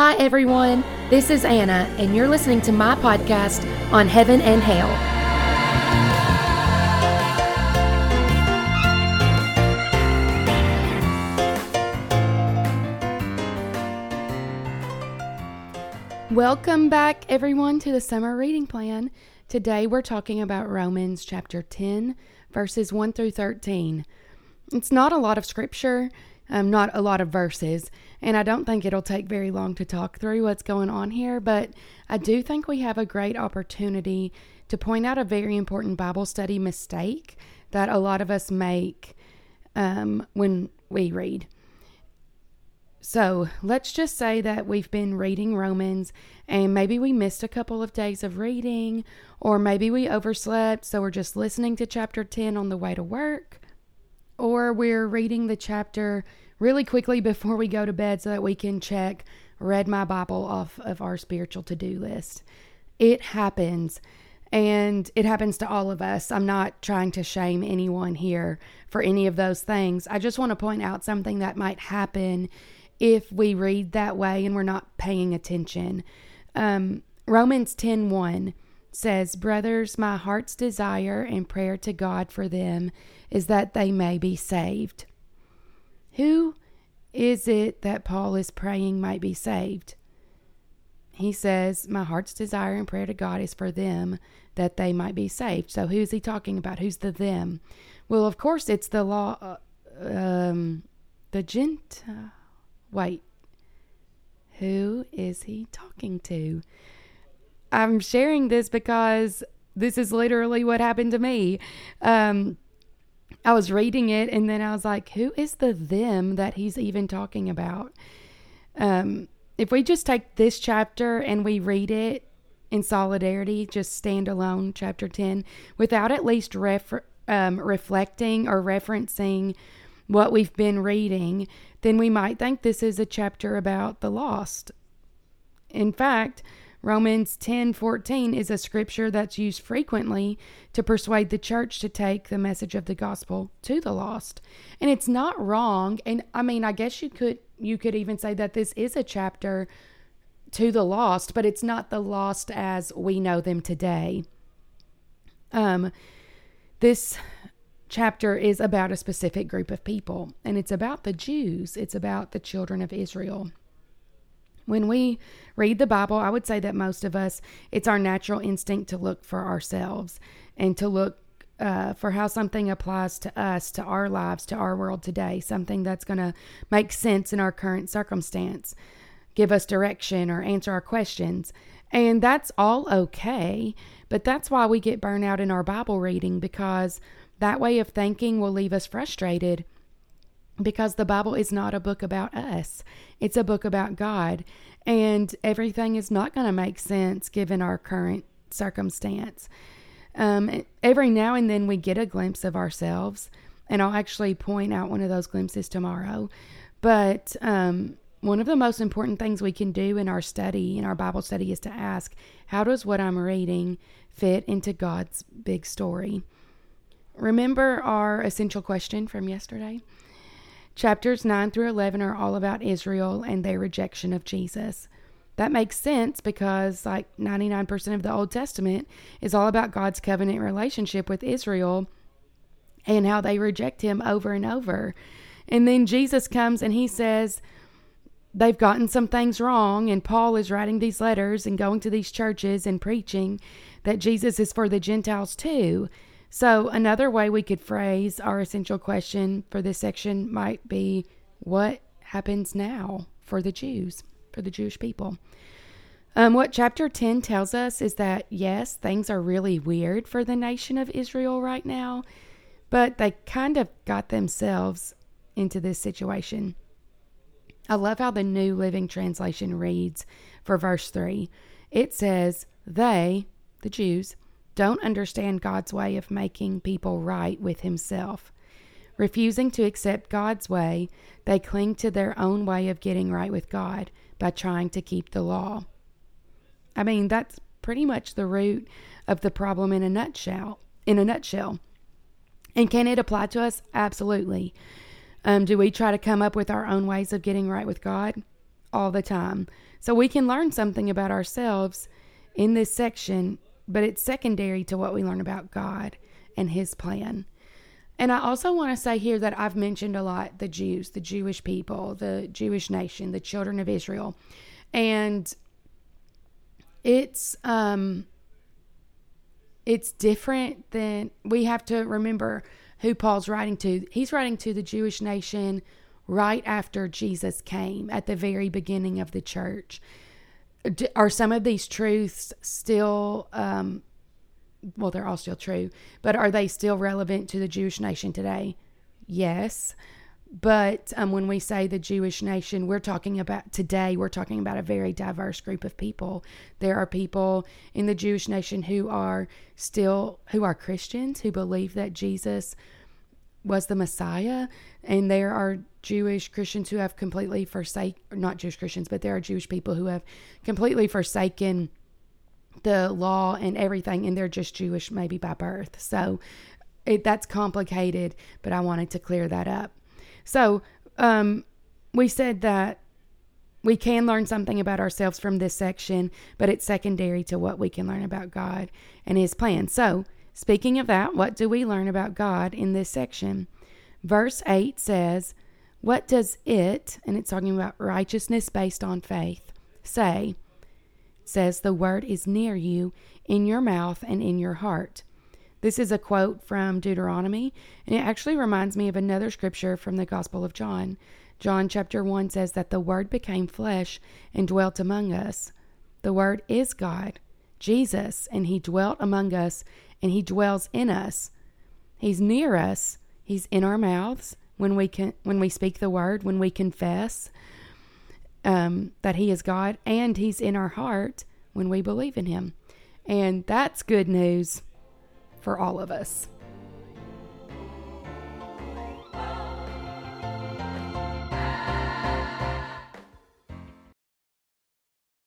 Hi, everyone. This is Anna, and you're listening to my podcast on heaven and hell. Welcome back, everyone, to the summer reading plan. Today we're talking about Romans chapter 10, verses 1 through 13. It's not a lot of scripture, um, not a lot of verses, and I don't think it'll take very long to talk through what's going on here, but I do think we have a great opportunity to point out a very important Bible study mistake that a lot of us make um, when we read. So let's just say that we've been reading Romans and maybe we missed a couple of days of reading, or maybe we overslept, so we're just listening to chapter 10 on the way to work, or we're reading the chapter really quickly before we go to bed so that we can check read my Bible off of our spiritual to do list. It happens. And it happens to all of us. I'm not trying to shame anyone here for any of those things. I just want to point out something that might happen if we read that way and we're not paying attention. Um, Romans 10 1 says, Brothers, my heart's desire and prayer to God for them is that they may be saved. Who is it that Paul is praying might be saved? He says, My heart's desire and prayer to God is for them that they might be saved. So who's he talking about? Who's the them? Well, of course, it's the law, uh, um, the Gentile. Wait, who is he talking to? I'm sharing this because this is literally what happened to me. Um, I was reading it and then I was like, who is the them that he's even talking about? Um, if we just take this chapter and we read it in solidarity, just stand alone, chapter 10, without at least um, reflecting or referencing what we've been reading, then we might think this is a chapter about the lost. In fact, Romans 10:14 is a scripture that's used frequently to persuade the church to take the message of the gospel to the lost. And it's not wrong, and I mean, I guess you could you could even say that this is a chapter to the lost, but it's not the lost as we know them today. Um this chapter is about a specific group of people, and it's about the Jews, it's about the children of Israel. When we read the Bible, I would say that most of us, it's our natural instinct to look for ourselves and to look uh, for how something applies to us, to our lives, to our world today, something that's going to make sense in our current circumstance, give us direction, or answer our questions. And that's all okay, but that's why we get burnout in our Bible reading because that way of thinking will leave us frustrated because the Bible is not a book about us, it's a book about God. And everything is not going to make sense given our current circumstance. Um, every now and then we get a glimpse of ourselves, and I'll actually point out one of those glimpses tomorrow. But um, one of the most important things we can do in our study, in our Bible study, is to ask, how does what I'm reading fit into God's big story? Remember our essential question from yesterday? Chapters 9 through 11 are all about Israel and their rejection of Jesus. That makes sense because, like 99% of the Old Testament, is all about God's covenant relationship with Israel and how they reject him over and over. And then Jesus comes and he says, They've gotten some things wrong, and Paul is writing these letters and going to these churches and preaching that Jesus is for the Gentiles too. So, another way we could phrase our essential question for this section might be what happens now for the Jews, for the Jewish people? Um, what chapter 10 tells us is that, yes, things are really weird for the nation of Israel right now, but they kind of got themselves into this situation. I love how the New Living Translation reads for verse 3. It says, They, the Jews, don't understand God's way of making people right with Himself. Refusing to accept God's way, they cling to their own way of getting right with God by trying to keep the law. I mean, that's pretty much the root of the problem in a nutshell. In a nutshell. And can it apply to us? Absolutely. Um, do we try to come up with our own ways of getting right with God? all the time. So we can learn something about ourselves in this section, but it's secondary to what we learn about God and His plan. And I also want to say here that I've mentioned a lot the Jews, the Jewish people, the Jewish nation, the children of Israel. And it's um it's different than we have to remember who Paul's writing to. He's writing to the Jewish nation right after Jesus came at the very beginning of the church. Are some of these truths still, um, well, they're all still true, but are they still relevant to the Jewish nation today? Yes. But um, when we say the Jewish nation, we're talking about today, we're talking about a very diverse group of people. There are people in the Jewish nation who are still, who are Christians, who believe that Jesus was the Messiah. And there are Jewish Christians who have completely forsaken, not Jewish Christians, but there are Jewish people who have completely forsaken the law and everything, and they're just Jewish maybe by birth. So it, that's complicated, but I wanted to clear that up. So, um, we said that we can learn something about ourselves from this section, but it's secondary to what we can learn about God and His plan. So, speaking of that, what do we learn about God in this section? Verse 8 says, What does it, and it's talking about righteousness based on faith, say? It says, The word is near you, in your mouth and in your heart. This is a quote from Deuteronomy, and it actually reminds me of another scripture from the Gospel of John. John chapter 1 says that the Word became flesh and dwelt among us. The Word is God, Jesus, and He dwelt among us, and He dwells in us. He's near us. He's in our mouths when we can when we speak the Word, when we confess um, that He is God, and He's in our heart when we believe in Him. And that's good news for all of us.